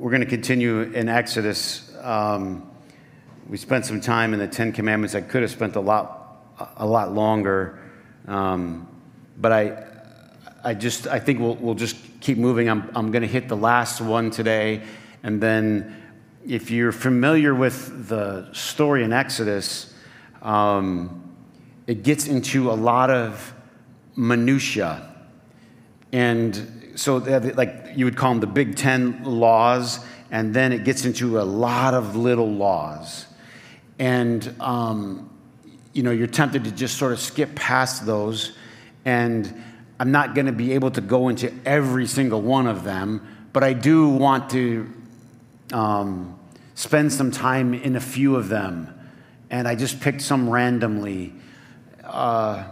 we're going to continue in Exodus. Um, we spent some time in the Ten Commandments. I could have spent a lot, a lot longer, um, but I, I just, I think we'll, we'll just keep moving. I'm, I'm going to hit the last one today, and then, if you're familiar with the story in Exodus, um, it gets into a lot of minutia, and so like you would call them the Big Ten laws, and then it gets into a lot of little laws, and um, you know you're tempted to just sort of skip past those, and I'm not going to be able to go into every single one of them, but I do want to um, spend some time in a few of them. And I just picked some randomly uh,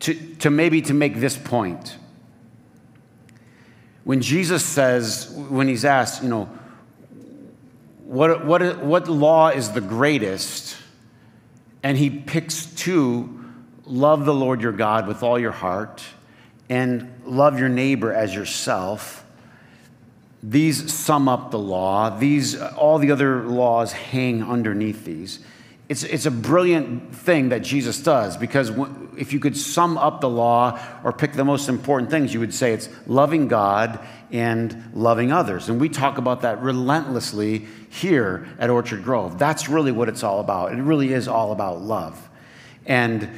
to, to maybe to make this point. When Jesus says, when he's asked, you know, what, what, what law is the greatest? And he picks two love the Lord your God with all your heart and love your neighbor as yourself. These sum up the law. These, all the other laws hang underneath these. It's, it's a brilliant thing that Jesus does because if you could sum up the law or pick the most important things, you would say it's loving God and loving others. And we talk about that relentlessly here at Orchard Grove. That's really what it's all about. It really is all about love. And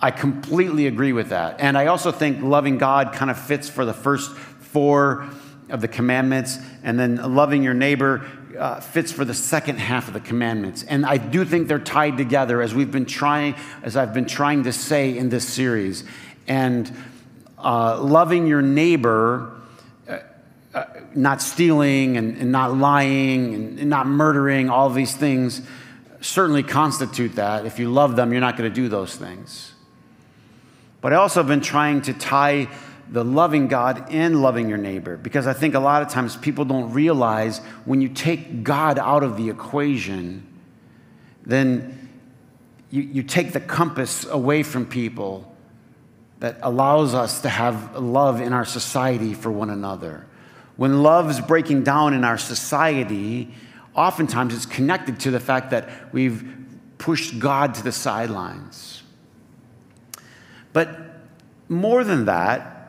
I completely agree with that. And I also think loving God kind of fits for the first four of the commandments, and then loving your neighbor uh, fits for the second half of the commandments. And I do think they're tied together as we've been trying, as I've been trying to say in this series. And uh, loving your neighbor, uh, uh not stealing and, and not lying and, and not murdering, all these things certainly constitute that. If you love them, you're not going to do those things. But I also have been trying to tie the loving God and loving your neighbor because I think a lot of times people don't realize when you take God out of the equation, then you, you take the compass away from people that allows us to have love in our society for one another. When love is breaking down in our society, oftentimes it's connected to the fact that we've pushed God to the sidelines. But more than that,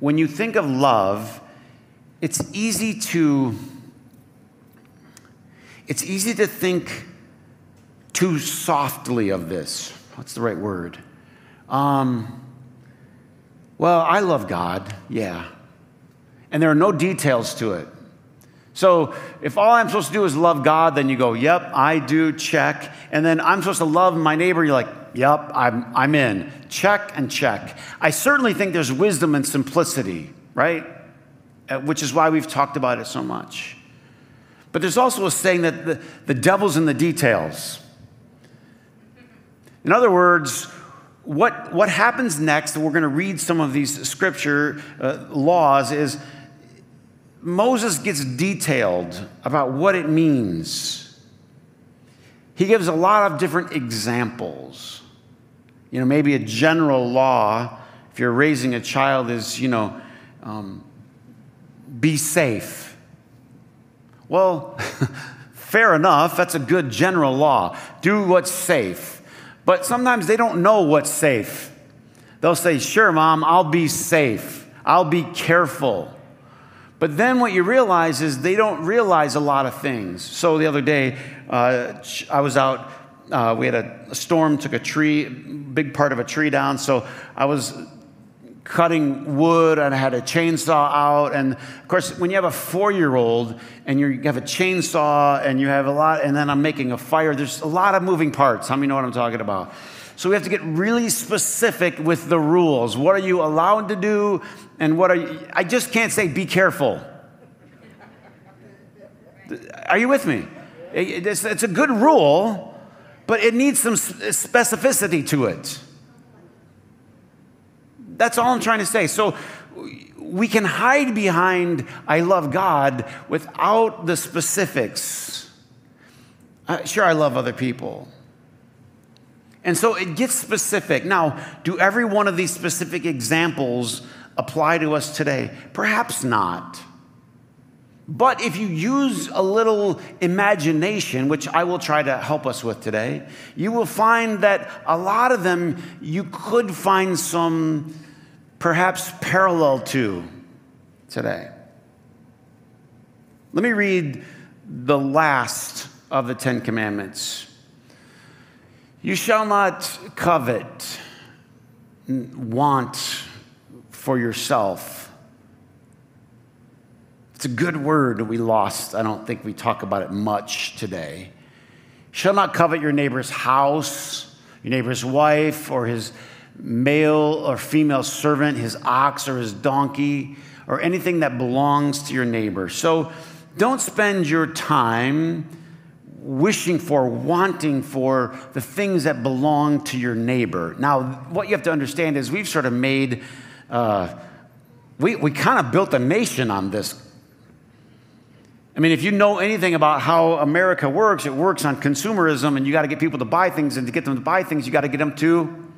when you think of love, it's easy to it's easy to think too softly of this. What's the right word? Um, well, I love God, yeah. And there are no details to it. So if all I'm supposed to do is love God, then you go, yep, I do, check. And then I'm supposed to love my neighbor, you're like, Yep, I'm, I'm in. Check and check. I certainly think there's wisdom and simplicity, right? Uh, which is why we've talked about it so much. But there's also a saying that the, the devil's in the details. In other words, what, what happens next, we're going to read some of these scripture uh, laws, is Moses gets detailed about what it means. He gives a lot of different examples. You know, maybe a general law, if you're raising a child, is, you know, um, be safe. Well, fair enough. That's a good general law. Do what's safe. But sometimes they don't know what's safe. They'll say, Sure, mom, I'll be safe. I'll be careful. But then what you realize is they don't realize a lot of things. So the other day, uh, I was out uh, we had a, a, storm, took a tree, big part of a tree down. So I was cutting wood and I had a chainsaw out. And of course, when you have a four year old and you have a chainsaw and you have a lot, and then I'm making a fire, there's a lot of moving parts. How many know what I'm talking about? So we have to get really specific with the rules. What are you allowed to do? And what are you, I just can't say be careful. Are you with me? It's, a good rule, but it needs some specificity to it. That's all I'm trying to say. So we can hide behind I love God without the specifics. Uh, sure, I love other people. And so it gets specific. Now, do every one of these specific examples apply to us today? Perhaps not. But if you use a little imagination, which I will try to help us with today, you will find that a lot of them you could find some perhaps parallel to today. Let me read the last of the Ten Commandments. You shall not covet, want for yourself it's a good word we lost. I don't think we talk about it much today. Shall not covet your neighbor's house, your neighbor's wife, or his male or female servant, his ox or his donkey, or anything that belongs to your neighbor. So don't spend your time wishing for, wanting for the things that belong to your neighbor. Now, what you have to understand is we've sort of made, uh, we, we kind of built a nation on this I mean, if you know anything about how America works, it works on consumerism, and you got to get people to buy things, and to get them to buy things, you got to get them to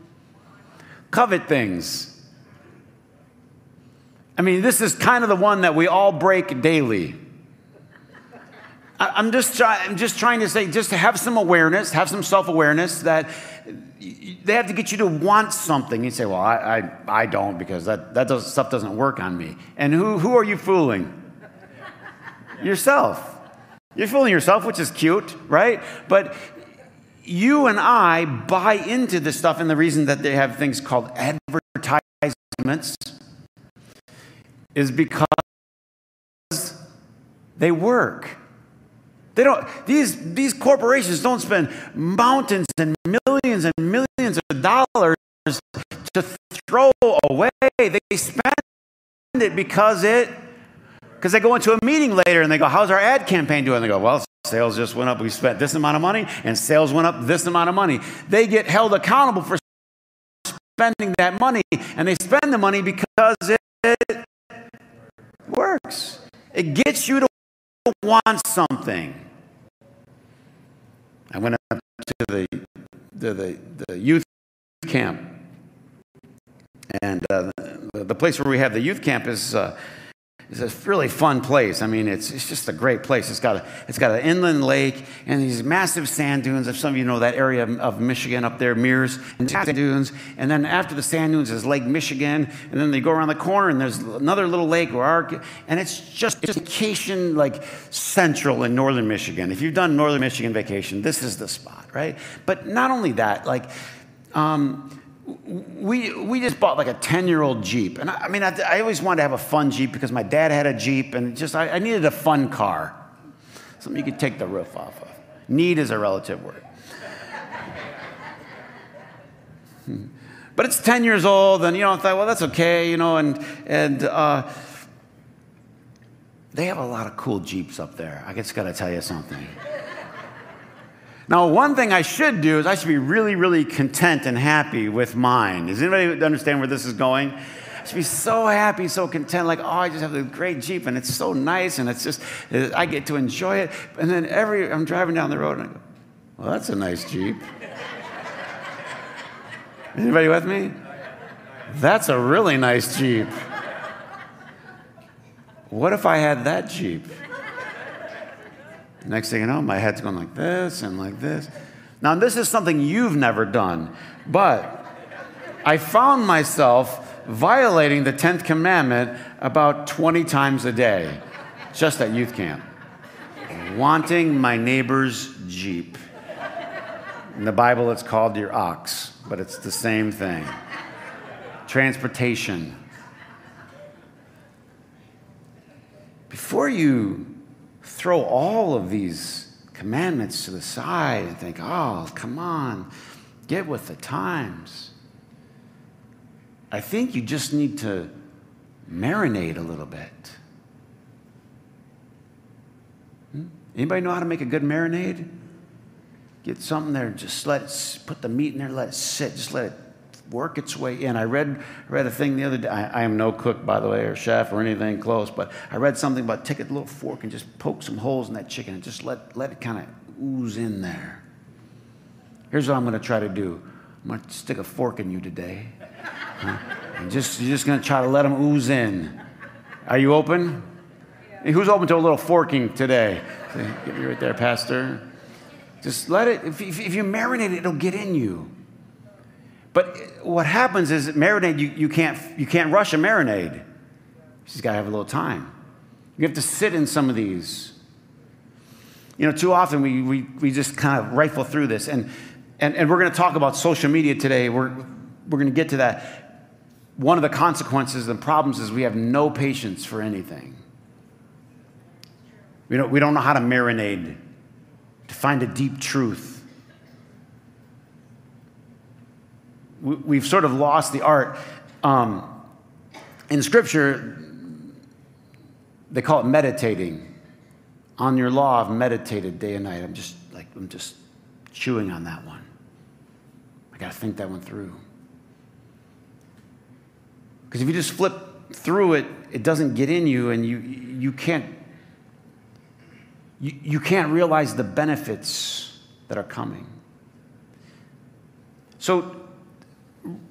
covet things. I mean, this is kind of the one that we all break daily. I'm just, try, I'm just trying to say, just to have some awareness, have some self awareness that they have to get you to want something. You say, Well, I, I, I don't because that, that does, stuff doesn't work on me. And who, who are you fooling? yourself. You're fooling yourself, which is cute, right? But you and I buy into this stuff, and the reason that they have things called advertisements is because they work. They don't, these, these corporations don't spend mountains and millions and millions of dollars to throw away. They spend it because it because they go into a meeting later and they go, How's our ad campaign doing? They go, Well, sales just went up. We spent this amount of money, and sales went up this amount of money. They get held accountable for spending that money, and they spend the money because it works. It gets you to want something. I went up to the, the, the, the youth camp, and uh, the, the, place where we have the youth camp is. Uh, it's a really fun place. I mean, it's, it's just a great place. It's got, a, it's got an inland lake and these massive sand dunes. If some of you know that area of Michigan up there, Mears and sand dunes. And then after the sand dunes is Lake Michigan. And then they go around the corner and there's another little lake where our, and it's just vacation like central in northern Michigan. If you've done northern Michigan vacation, this is the spot, right? But not only that, like, um, we, we just bought like a 10 year old Jeep. And I, I mean, I, I, always wanted to have a fun Jeep because my dad had a Jeep and just I, I needed a fun car. Something you could take the roof off of. Need is a relative word. but it's 10 years old, and you know, I thought, well, that's okay, you know, and, and uh, they have a lot of cool Jeeps up there. I just got to tell you something. Now, one thing I should do is I should be really, really content and happy with mine. Does anybody understand where this is going? I should be so happy, so content, like, oh, I just have this great Jeep and it's so nice and it's just, I get to enjoy it. And then every, I'm driving down the road and I go, well, that's a nice Jeep. Anybody with me? That's a really nice Jeep. What if I had that Jeep? Next thing you know, my head's going like this and like this. Now, this is something you've never done, but I found myself violating the 10th commandment about 20 times a day, just at youth camp. Wanting my neighbor's Jeep. In the Bible, it's called your ox, but it's the same thing. Transportation. Before you throw all of these commandments to the side and think, oh, come on, get with the times. I think you just need to marinate a little bit. Hmm? Anybody know how to make a good marinade? Get something there, just let it, put the meat in there, let it sit, just let it work its way in. I read, read a thing the other day. I, I, am no cook, by the way, or chef or anything close, but I read something about take a little fork and just poke some holes in that chicken and just let, let it kind of ooze in there. Here's what I'm going to try to do I'm going to stick a fork in you today. Huh? Just, you're just going to try to let them ooze in. Are you open? who's open to a little forking today? Get me right there, Pastor. Just let it, if, if you marinate it, it'll get in you. But what happens is marinade, you, you, can't, you can't rush a marinade. Just got to have a little time. You have to sit in some of these. You know, too often we, we, we just kind of rifle through this. And, and, and we're going to talk about social media today. We're, we're going to get to that. One of the consequences and problems is we have no patience for anything. We don't, we don't know how to marinate, to find a deep truth. We, have sort of lost the art. Um, in Scripture, they call it meditating. On your law, I've meditated day and night. I'm just like, I'm just chewing on that one. I got to think that one through. Because if you just flip through it, it doesn't get in you and you, you can't you, you can't realize the benefits that are coming. So,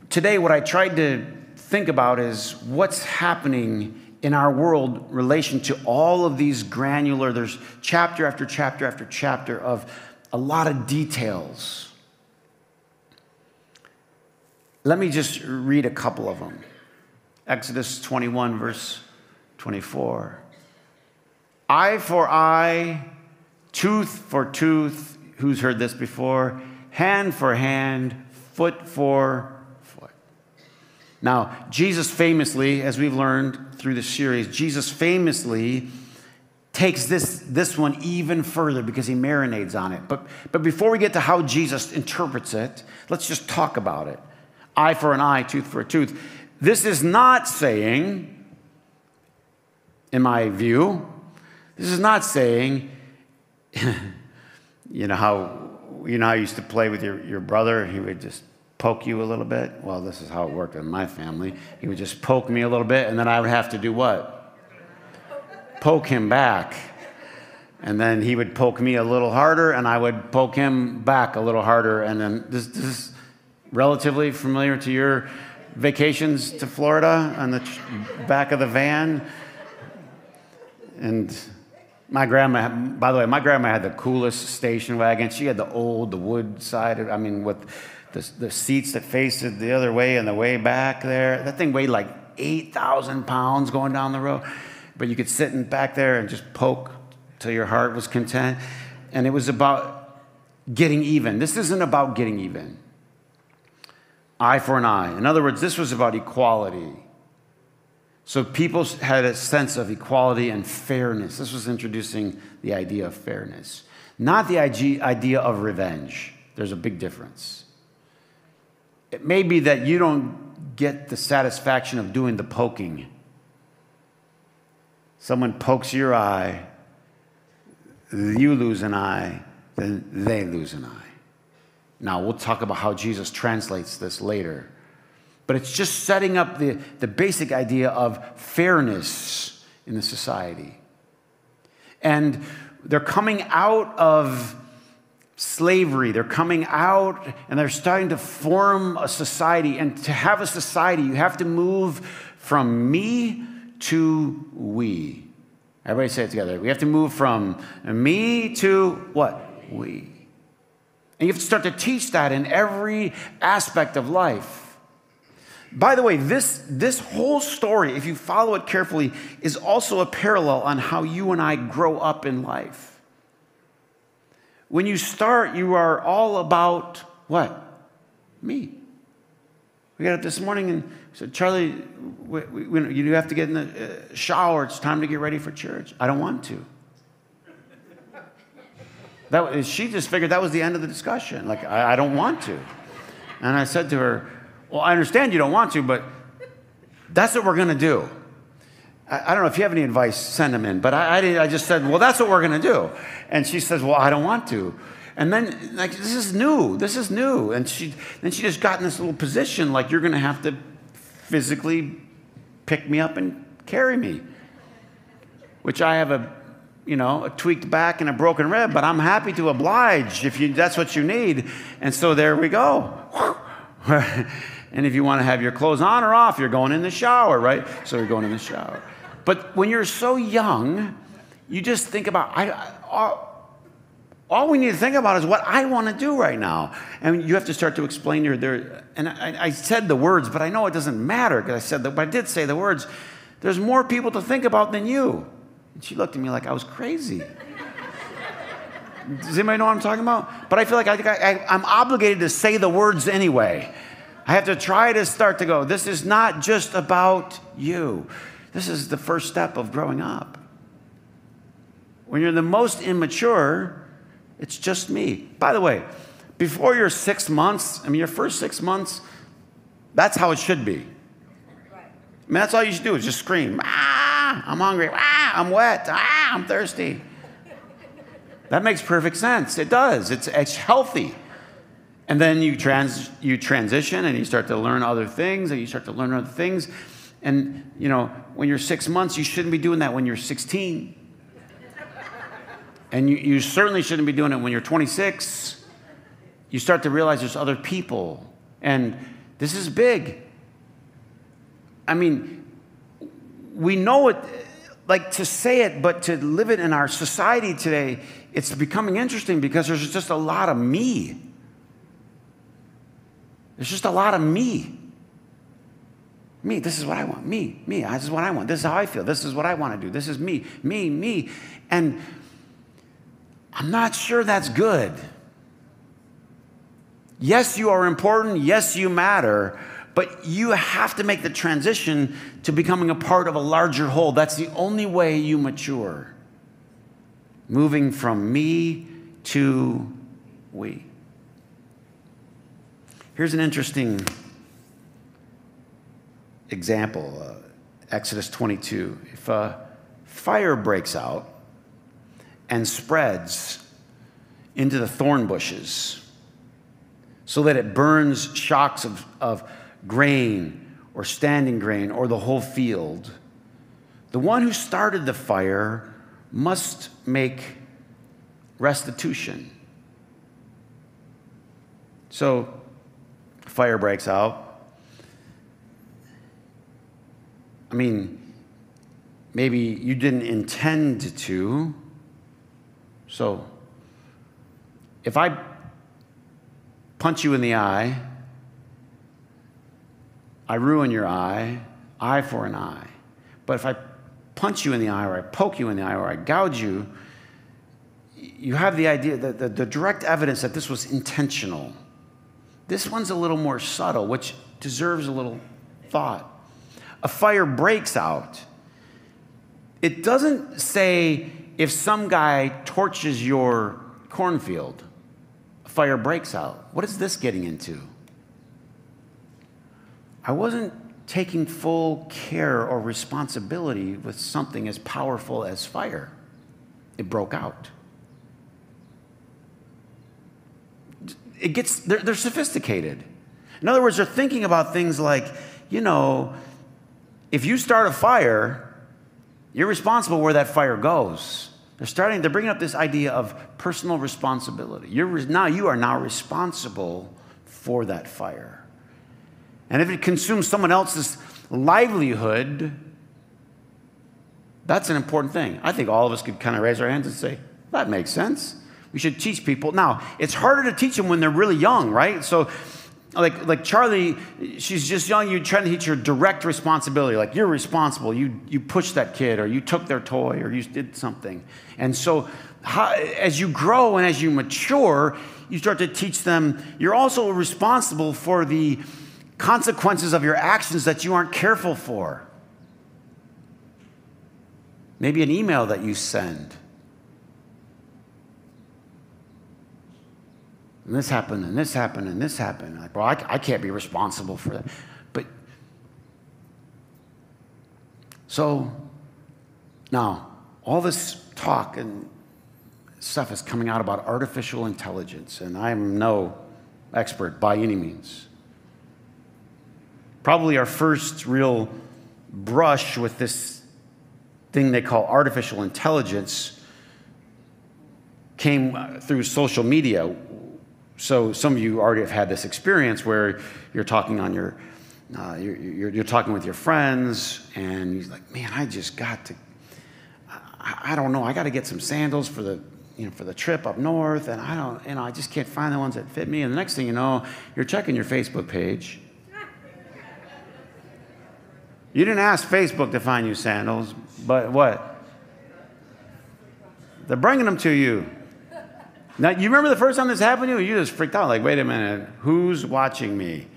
today, what I tried to think about is what's happening in our world relation to all of these granular there's chapter after chapter after chapter of a lot of details let me just read a couple of them exodus 21 verse 24 eye for eye, tooth for tooth. Who's heard this before? Hand for hand, foot for. Now, Jesus famously, as we've learned through the series, Jesus famously takes this, this one even further because he marinades on it. But, but before we get to how Jesus interprets it, let's just talk about it. Eye for an eye, tooth for a tooth. This is not saying, in my view, this is not saying, you know how you know how used to play with your, your brother, he would just poke you a little bit. Well, this is how it worked in my family. He would just poke me a little bit, and then I would have to do what? Poke him back. And then he would poke me a little harder, and I would poke him back a little harder. And then this, this is relatively familiar to your vacations to Florida on the back of the van. And my grandma, by the way, my grandma had the coolest station wagon. She had the old, the wood side, I mean, with the, the seats that faced it the other way and the way back there. That thing weighed like 8,000 pounds going down the road. But you could sit in back there and just poke till your heart was content. And it was about getting even. This isn't about getting even. Eye for an eye. In other words, this was about equality. So people had a sense of equality and fairness. This was introducing the idea of fairness, not the idea of revenge. There's a big difference. It may be that you don't get the satisfaction of doing the poking. Someone pokes your eye, you lose an eye, then they lose an eye. Now, we'll talk about how Jesus translates this later. But it's just setting up the, the basic idea of fairness in the society. And they're coming out of slavery. They're coming out and they're starting to form a society. And to have a society, you have to move from me to we. Everybody say it together. We have to move from me to what? We. And you have to start to teach that in every aspect of life. By the way, this, this whole story, if you follow it carefully, is also a parallel on how you and I grow up in life. When you start, you are all about what? Me. We got up this morning and said, Charlie, we, we, you have to get in the uh, shower. It's time to get ready for church. I don't want to. That, she just figured that was the end of the discussion. Like, I, I don't want to. And I said to her, well, I understand you don't want to, but that's what we're going to do. I, I, don't know if you have any advice, send them in. But I, I, I just said, well, that's what we're going to do. And she says, well, I don't want to. And then, like, this is new. This is new. And she, then she just got in this little position like you're going to have to physically pick me up and carry me, which I have a, you know, a tweaked back and a broken rib, but I'm happy to oblige if you, that's what you need. And so there we go. And if you want to have your clothes on or off, you're going in the shower, right? So you're going in the shower. But when you're so young, you just think about, I, all, all, we need to think about is what I want to do right now. And you have to start to explain your, there, and I, I said the words, but I know it doesn't matter because I said that, but I did say the words. There's more people to think about than you. And she looked at me like I was crazy. Does anybody know what I'm talking about? But I feel like I, I, I'm obligated to say the words anyway. I have to try to start to go, this is not just about you. This is the first step of growing up. When you're the most immature, it's just me. By the way, before your six months, I mean, your first six months, that's how it should be. I mean, that's all you should do is just scream, ah, I'm hungry, ah, I'm wet, ah, I'm thirsty. That makes perfect sense. It does. It's, it's healthy. And then you, trans, you transition and you start to learn other things and you start to learn other things. And, you know, when you're six months, you shouldn't be doing that when you're 16. And you, you certainly shouldn't be doing it when you're 26. You start to realize there's other people. And this is big. I mean, we know it, like to say it, but to live it in our society today, it's becoming interesting because there's just a lot of me. There's just a lot of me. Me, this is what I want. Me, me, this is what I want. This is how I feel. This is what I want to do. This is me, me, me. And I'm not sure that's good. Yes, you are important. Yes, you matter. But you have to make the transition to becoming a part of a larger whole. That's the only way you mature. Moving from me to we. Here's an interesting example uh, Exodus 22. If a fire breaks out and spreads into the thorn bushes so that it burns shocks of, of grain or standing grain or the whole field, the one who started the fire must make restitution. So, fire breaks out. I mean, maybe you didn't intend to. So, if I punch you in the eye, I ruin your eye, eye for an eye. But if I punch you in the eye, or I poke you in the eye, or I gouge you, you have the idea that the, the direct evidence that this was intentional. This one's a little more subtle, which deserves a little thought. A fire breaks out. It doesn't say if some guy torches your cornfield, a fire breaks out. What is this getting into? I wasn't taking full care or responsibility with something as powerful as fire. It broke out. It gets, they're, they're sophisticated. In other words, they're thinking about things like, you know, if you start a fire, you're responsible where that fire goes. They're starting, they're bringing up this idea of personal responsibility. You're, now you are now responsible for that fire. And if it consumes someone else's livelihood, that's an important thing. I think all of us could kind of raise our hands and say, that makes sense. We should teach people. Now, it's harder to teach them when they're really young, right? So, like, like Charlie, she's just young. You're trying to teach her direct responsibility. Like, you're responsible. You, you pushed that kid, or you took their toy, or you did something. And so, how, as you grow and as you mature, you start to teach them you're also responsible for the consequences of your actions that you aren't careful for. Maybe an email that you send. And this happened, and this happened, and this happened. Like, well, I, I can't be responsible for that. But so now, all this talk and stuff is coming out about artificial intelligence, and I'm no expert by any means probably our first real brush with this thing they call artificial intelligence came uh, through social media. So some of you already have had this experience where you're talking on your, uh, you're, you're, you're, talking with your friends, and you're like, man, I just got to, I don't know, I got to get some sandals for the, you know, for the trip up north, and I don't, you know, I just can't find the ones that fit me. And the next thing you know, you're checking your Facebook page. You didn't ask Facebook to find you sandals, but what? They're bringing them to you. Now, you remember the first time this happened to you? You just freaked out, like, wait a minute, who's watching me?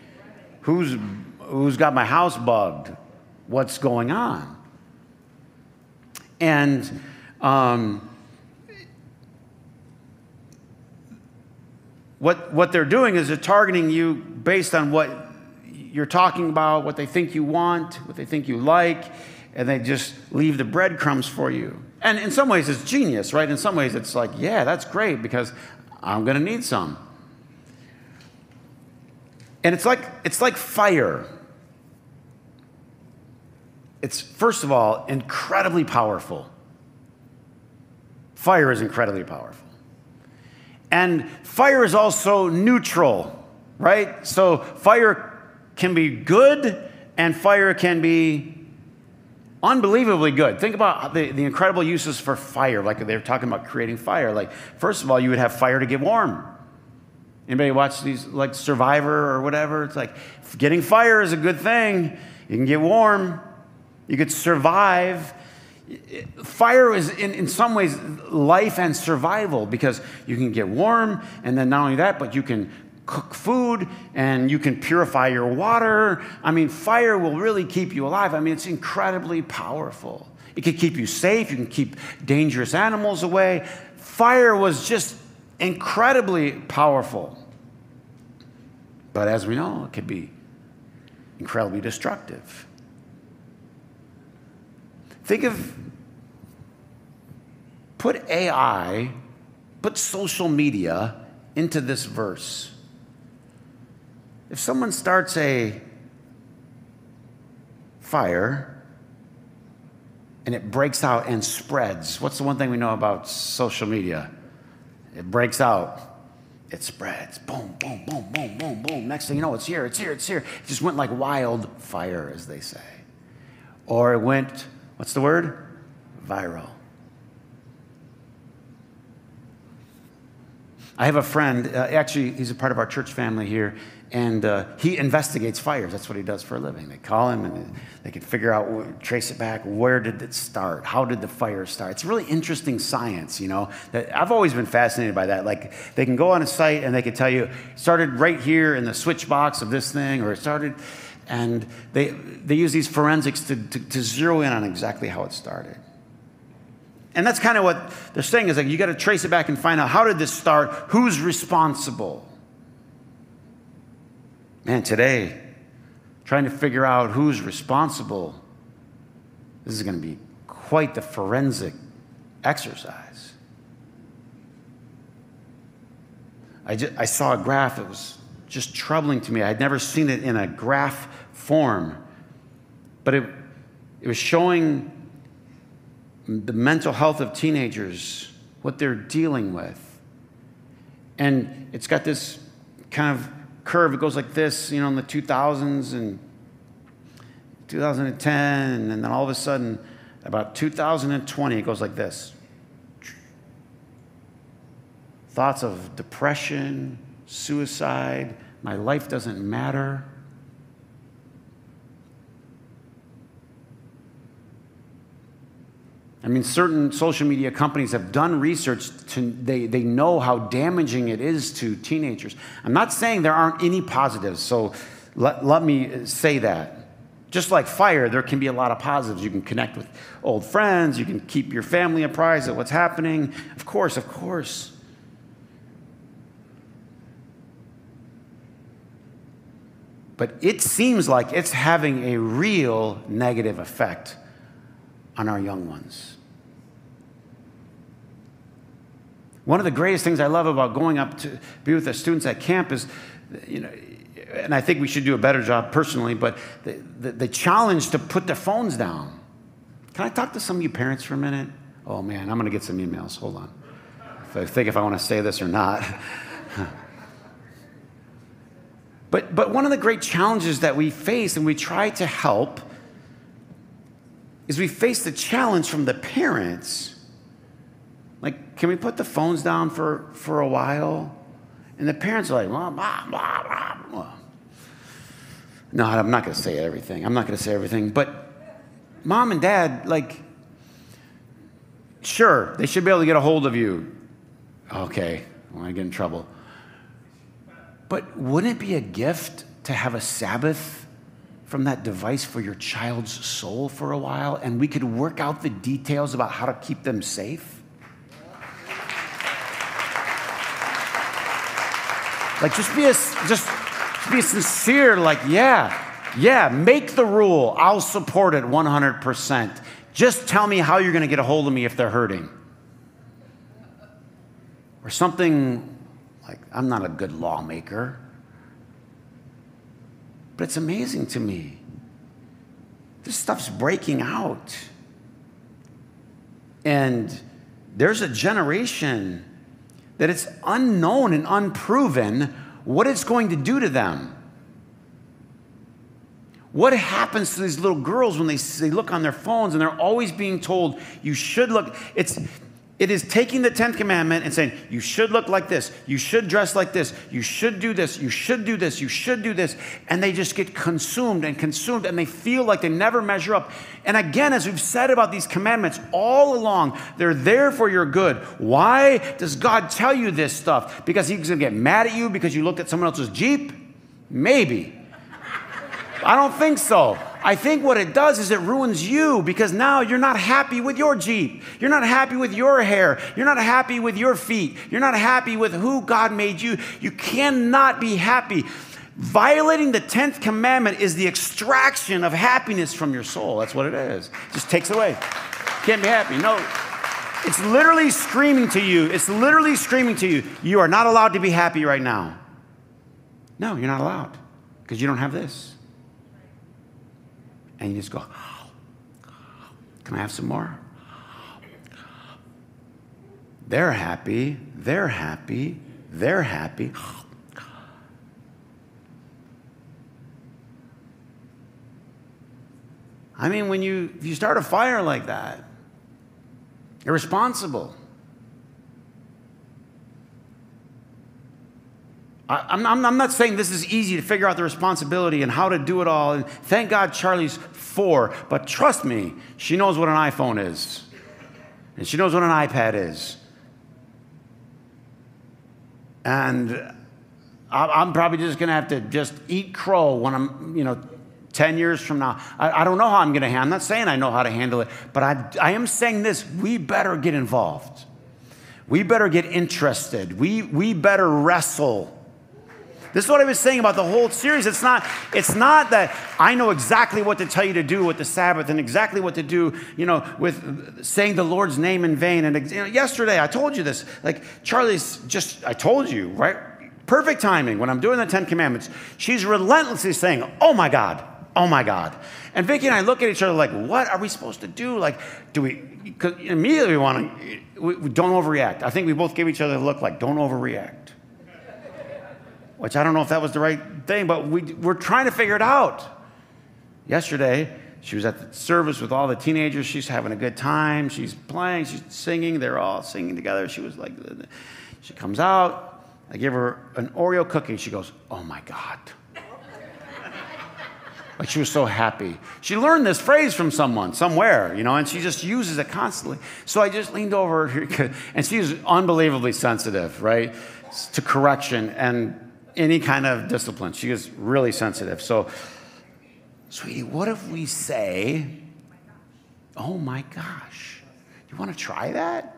Who's, who's got my house bugged? What's going on? And um, what, what they're doing is they're targeting you based on what you're talking about, what they think you want, what they think you like, and they just leave the breadcrumbs for you. And in some ways, it's genius, right? In some ways, it's like, yeah, that's great because I'm going to need some. And it's like, it's like fire. It's, first of all, incredibly powerful. Fire is incredibly powerful. And fire is also neutral, right? So fire can be good and fire can be unbelievably good. Think about the, the incredible uses for fire. Like they're talking about creating fire. Like, first of all, you would have fire to get warm. Anybody watch these, like Survivor or whatever? It's like getting fire is a good thing. You can get warm, you could survive. Fire is, in, in some ways, life and survival because you can get warm, and then not only that, but you can cook food and you can purify your water. I mean, fire will really keep you alive. I mean, it's incredibly powerful. It can keep you safe, you can keep dangerous animals away. Fire was just incredibly powerful. But as we know, it can be incredibly destructive. Think of, put AI, put social media into this verse. If someone starts a fire and it breaks out and spreads, what's the one thing we know about social media? It breaks out, it spreads. Boom, boom, boom, boom, boom, boom. Next thing you know, it's here, it's here, it's here. It just went like wildfire, as they say. Or it went, what's the word? Viral. I have a friend, uh, actually, he's a part of our church family here, and uh, he investigates fires. That's what he does for a living. They call him and they can figure out, trace it back. Where did it start? How did the fire start? It's really interesting science, you know. That I've always been fascinated by that. Like they can go on a site and they can tell you started right here in the switch box of this thing, or it started, and they they use these forensics to, to, to zero in on exactly how it started. And that's kind of what they're saying is like you got to trace it back and find out how did this start? Who's responsible? Man, today, trying to figure out who's responsible, this is going to be quite the forensic exercise. I, just, I saw a graph, it was just troubling to me. I'd never seen it in a graph form, but it, it was showing the mental health of teenagers, what they're dealing with. And it's got this kind of curve. It goes like this, you know, in the 2000s and 2010, and then all of a sudden, about 2020, it goes like this. Thoughts of depression, suicide, my life doesn't matter. I mean, certain social media companies have done research to, they, they know how damaging it is to teenagers. I'm not saying there aren't any positives, so let, let me say that. Just like fire, there can be a lot of positives. You can connect with old friends, you can keep your family apprised of what's happening. Of course, of course. But it seems like it's having a real negative effect on our young ones. One of the greatest things I love about going up to be with the students at camp is, you know, and I think we should do a better job personally, but the, the, the challenge to put their phones down. Can I talk to some of you parents for a minute? Oh man, I'm going to get some emails. Hold on. I think if I want to say this or not. but, but one of the great challenges that we face and we try to help is we face the challenge from the parents Like, can we put the phones down for, for a while? And the parents are like, blah, blah, blah, blah. No, I'm not going to say everything. I'm not going to say everything. But mom and dad, like, sure, they should be able to get a hold of you. Okay, I want to get in trouble. But wouldn't it be a gift to have a Sabbath from that device for your child's soul for a while and we could work out the details about how to keep them safe? Like just be a just be sincere like yeah, yeah, make the rule. I'll support it 100%. Just tell me how you're going to get a hold of me if they're hurting. Or something like I'm not a good lawmaker. But it's amazing to me. This stuff's breaking out. And there's a generation that it's unknown and unproven what it's going to do to them. What happens to these little girls when they, they look on their phones and they're always being told, you should look? It's, it is taking the 10th commandment and saying, you should look like this, you should dress like this, you should do this, you should do this, you should do this. And they just get consumed and consumed and they feel like they never measure up. And again, as we've said about these commandments all along, they're there for your good. Why does God tell you this stuff? Because He's gonna get mad at you because you looked at someone else's Jeep? Maybe. I don't think so. I think what it does is it ruins you because now you're not happy with your Jeep. You're not happy with your hair. You're not happy with your feet. You're not happy with who God made you. You cannot be happy. Violating the 10th commandment is the extraction of happiness from your soul. That's what it is. It just takes away. Can't be happy. No. It's literally screaming to you. It's literally screaming to you. You are not allowed to be happy right now. No, you're not allowed because you don't have this and you just go, Can I have some more? They're happy, they're happy, they're happy. I mean, when you, if you start a fire like that, irresponsible. I, am I'm not saying this is easy to figure out the responsibility and how to do it all. And thank God Charlie's four, but trust me, she knows what an iPhone is, and she knows what an iPad is. And I'm probably just going to have to just eat crow when I'm, you know, 10 years from now. I, I don't know how I'm going to handle I'm not saying I know how to handle it, but I, I am saying this we better get involved. We better get interested. We, we better wrestle this is what I was saying about the whole series. It's not, it's not that I know exactly what to tell you to do with the Sabbath and exactly what to do, you know, with saying the Lord's name in vain. And you know, yesterday I told you this. Like Charlie's just, I told you, right? Perfect timing when I'm doing the Ten Commandments. She's relentlessly saying, "Oh my God, oh my God," and Vicki and I look at each other like, "What are we supposed to do? Like, do we?" Cause immediately we want to, we, we don't overreact. I think we both give each other a look like, "Don't overreact." Which I don't know if that was the right thing, but we, we're trying to figure it out. Yesterday, she was at the service with all the teenagers. She's having a good time. She's playing, she's singing. They're all singing together. She was like, she comes out. I give her an Oreo cookie. She goes, Oh my God. like she was so happy. She learned this phrase from someone, somewhere, you know, and she just uses it constantly. So I just leaned over, and she's unbelievably sensitive, right, to correction. And any kind of discipline. She is really sensitive. So, sweetie, what if we say, oh my gosh, you want to try that?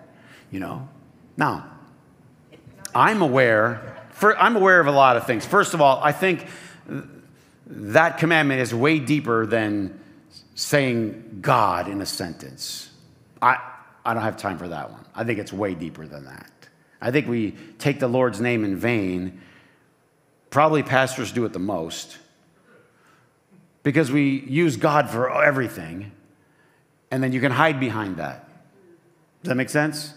You know? Now, I'm aware, for, I'm aware of a lot of things. First of all, I think that commandment is way deeper than saying God in a sentence. I, I don't have time for that one. I think it's way deeper than that. I think we take the Lord's name in vain Probably pastors do it the most because we use God for everything, and then you can hide behind that. Does that make sense?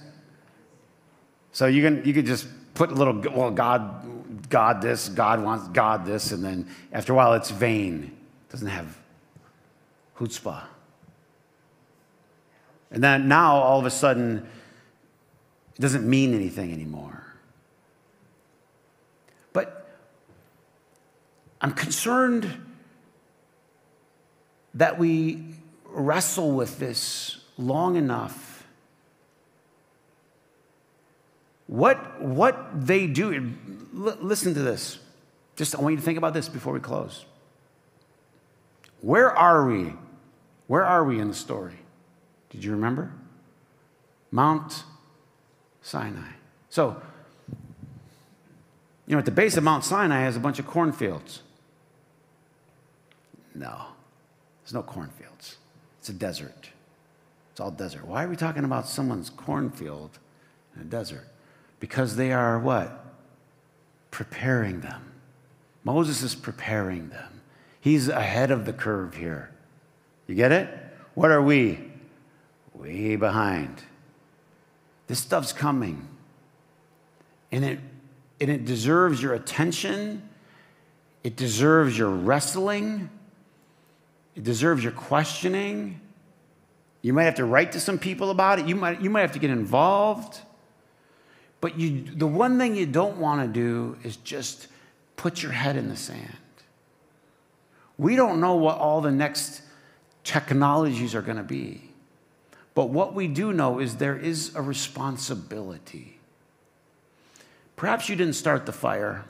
So you can you could just put a little well, God, God this, God wants God this, and then after a while it's vain. It doesn't have chutzpah. And then now all of a sudden It doesn't mean anything anymore. But I'm concerned that we wrestle with this long enough. What, what they do, listen to this. Just I want you to think about this before we close. Where are we? Where are we in the story? Did you remember? Mount Sinai. So, you know, at the base of Mount Sinai has a bunch of cornfields. No, there's no cornfields. It's a desert. It's all desert. Why are we talking about someone's cornfield in a desert? Because they are what? Preparing them. Moses is preparing them. He's ahead of the curve here. You get it? What are we? Way behind. This stuff's coming. And it, and it deserves your attention. It deserves your wrestling. It deserves your questioning. You might have to write to some people about it. You might, you might have to get involved. But you, the one thing you don't want to do is just put your head in the sand. We don't know what all the next technologies are going to be. But what we do know is there is a responsibility. Perhaps you didn't start the fire.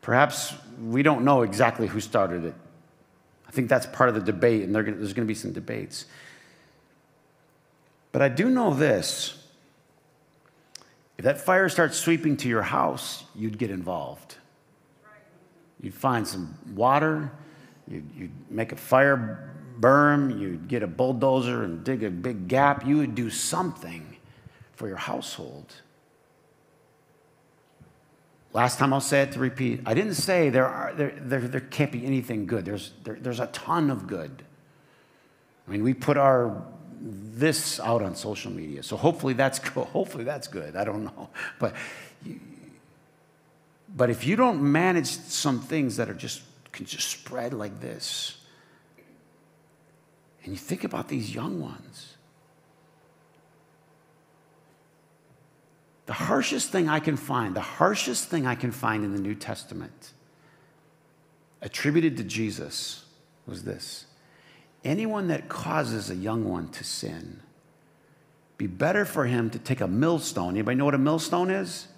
Perhaps we don't know exactly who started it. I think that's part of the debate, and there's going to be some debates. But I do know this if that fire starts sweeping to your house, you'd get involved. You'd find some water, you'd, you'd make a fire berm, you'd get a bulldozer and dig a big gap. You would do something for your household. Last time I'll say it to repeat. I didn't say there, are, there, there, there can't be anything good. There's, there, there's a ton of good. I mean, we put our this out on social media, so hopefully that's good. Hopefully that's good. I don't know, but but if you don't manage some things that are just can just spread like this, and you think about these young ones, the harshest thing I can find, the harshest thing I can find in the New Testament, attributed to Jesus, was this anyone that causes a young one to sin, be better for him to take a millstone. Anybody know what a millstone is?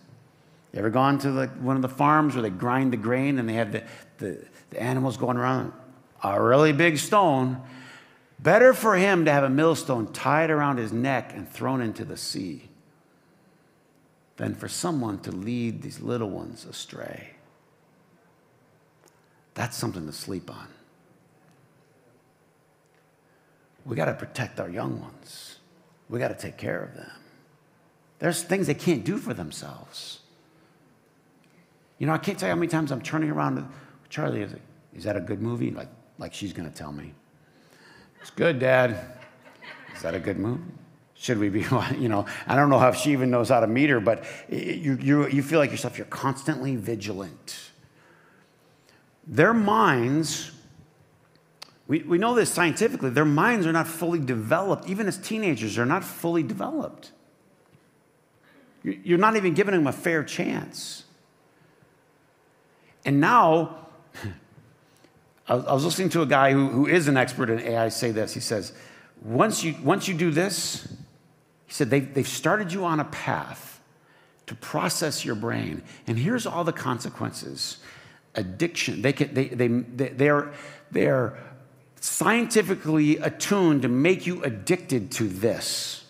You ever gone to the, one of the farms where they grind the grain and they have the, the, the animals going around? A really big stone. Better for him to have a millstone tied around his neck and thrown into the sea than for someone to lead these little ones astray. That's something to sleep on. We got to protect our young ones. We got to take care of them. There's things they can't do for themselves. You know, I can't tell you how many times I'm turning around to Charlie. Is, is that a good movie? Like, like she's going to tell me. It's good, Dad. Is that a good movie? Should we be, you know, I don't know how she even knows how to meet her, but you, you, you feel like yourself, you're constantly vigilant. Their minds, we, we know this scientifically, their minds are not fully developed. Even as teenagers, they're not fully developed. You're not even giving them a fair chance. And now, I was listening to a guy who, who is an expert in AI say this. He says, once you, once you do this, he said, they've, they've started you on a path to process your brain. And here's all the consequences addiction. They, can, they, they, they, they, are, they are scientifically attuned to make you addicted to this.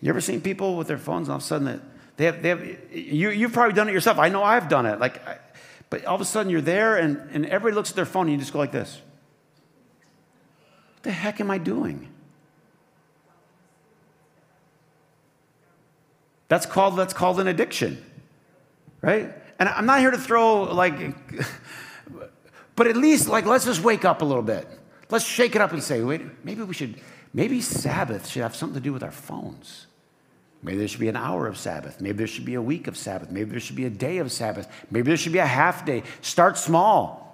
You ever seen people with their phones and all of a sudden they have, they have you, you've probably done it yourself. I know I've done it. Like, I, but all of a sudden you're there and, and everybody looks at their phone and you just go like this. The heck am I doing? That's called, that's called an addiction, right? And I'm not here to throw like, but at least like, let's just wake up a little bit. Let's shake it up and say, wait, maybe we should, maybe Sabbath should have something to do with our phones. Maybe there should be an hour of Sabbath. Maybe there should be a week of Sabbath. Maybe there should be a day of Sabbath. Maybe there should be a half day. Start small.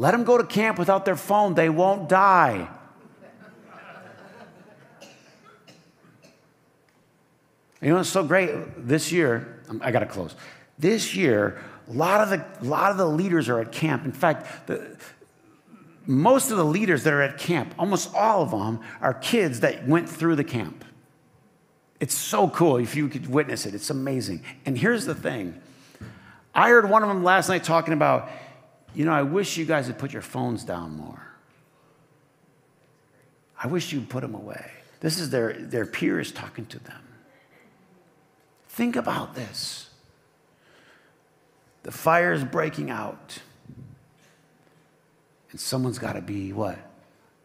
Let them go to camp without their phone, they won't die. you know it's so great? This year, um, I gotta close. This year, a lot of the, a lot of the leaders are at camp. In fact, the, most of the leaders that are at camp, almost all of them, are kids that went through the camp. It's so cool if you could witness it. It's amazing. And here's the thing I heard one of them last night talking about you know, I wish you guys would put your phones down more. I wish you'd put them away. This is their, their peers talking to them. Think about this. The fire is breaking out. And someone's got to be what?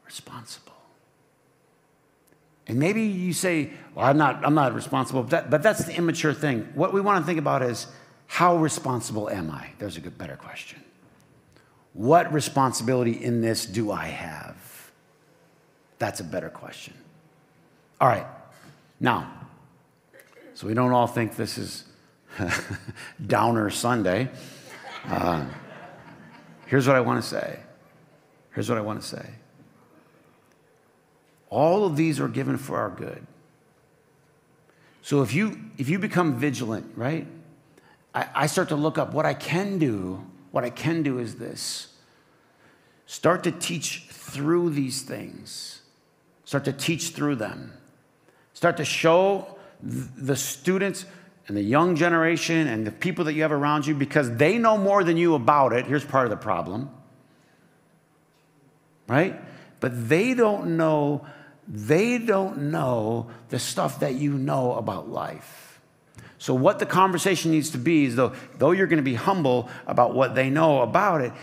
Responsible. And maybe you say, well, I'm not, I'm not responsible, but, that, but that's the immature thing. What we want to think about is, how responsible am I? There's a good, better question. What responsibility in this do I have? That's a better question. All right, now, so we don't all think this is Downer Sunday. Uh, here's what I want to say. Here's what I want to say. All of these are given for our good. So if you if you become vigilant, right? I, I start to look up what I can do. What I can do is this. Start to teach through these things. Start to teach through them. Start to show the students and the young generation and the people that you have around you because they know more than you about it. Here's part of the problem. Right? But they don't know they don't know the stuff that you know about life. So, what the conversation needs to be is though, though you're going to be humble about what they know about it,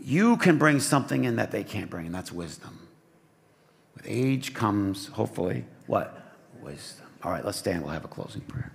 you can bring something in that they can't bring, and that's wisdom. With age comes, hopefully, what? Wisdom. All right, let's stand. We'll have a closing prayer.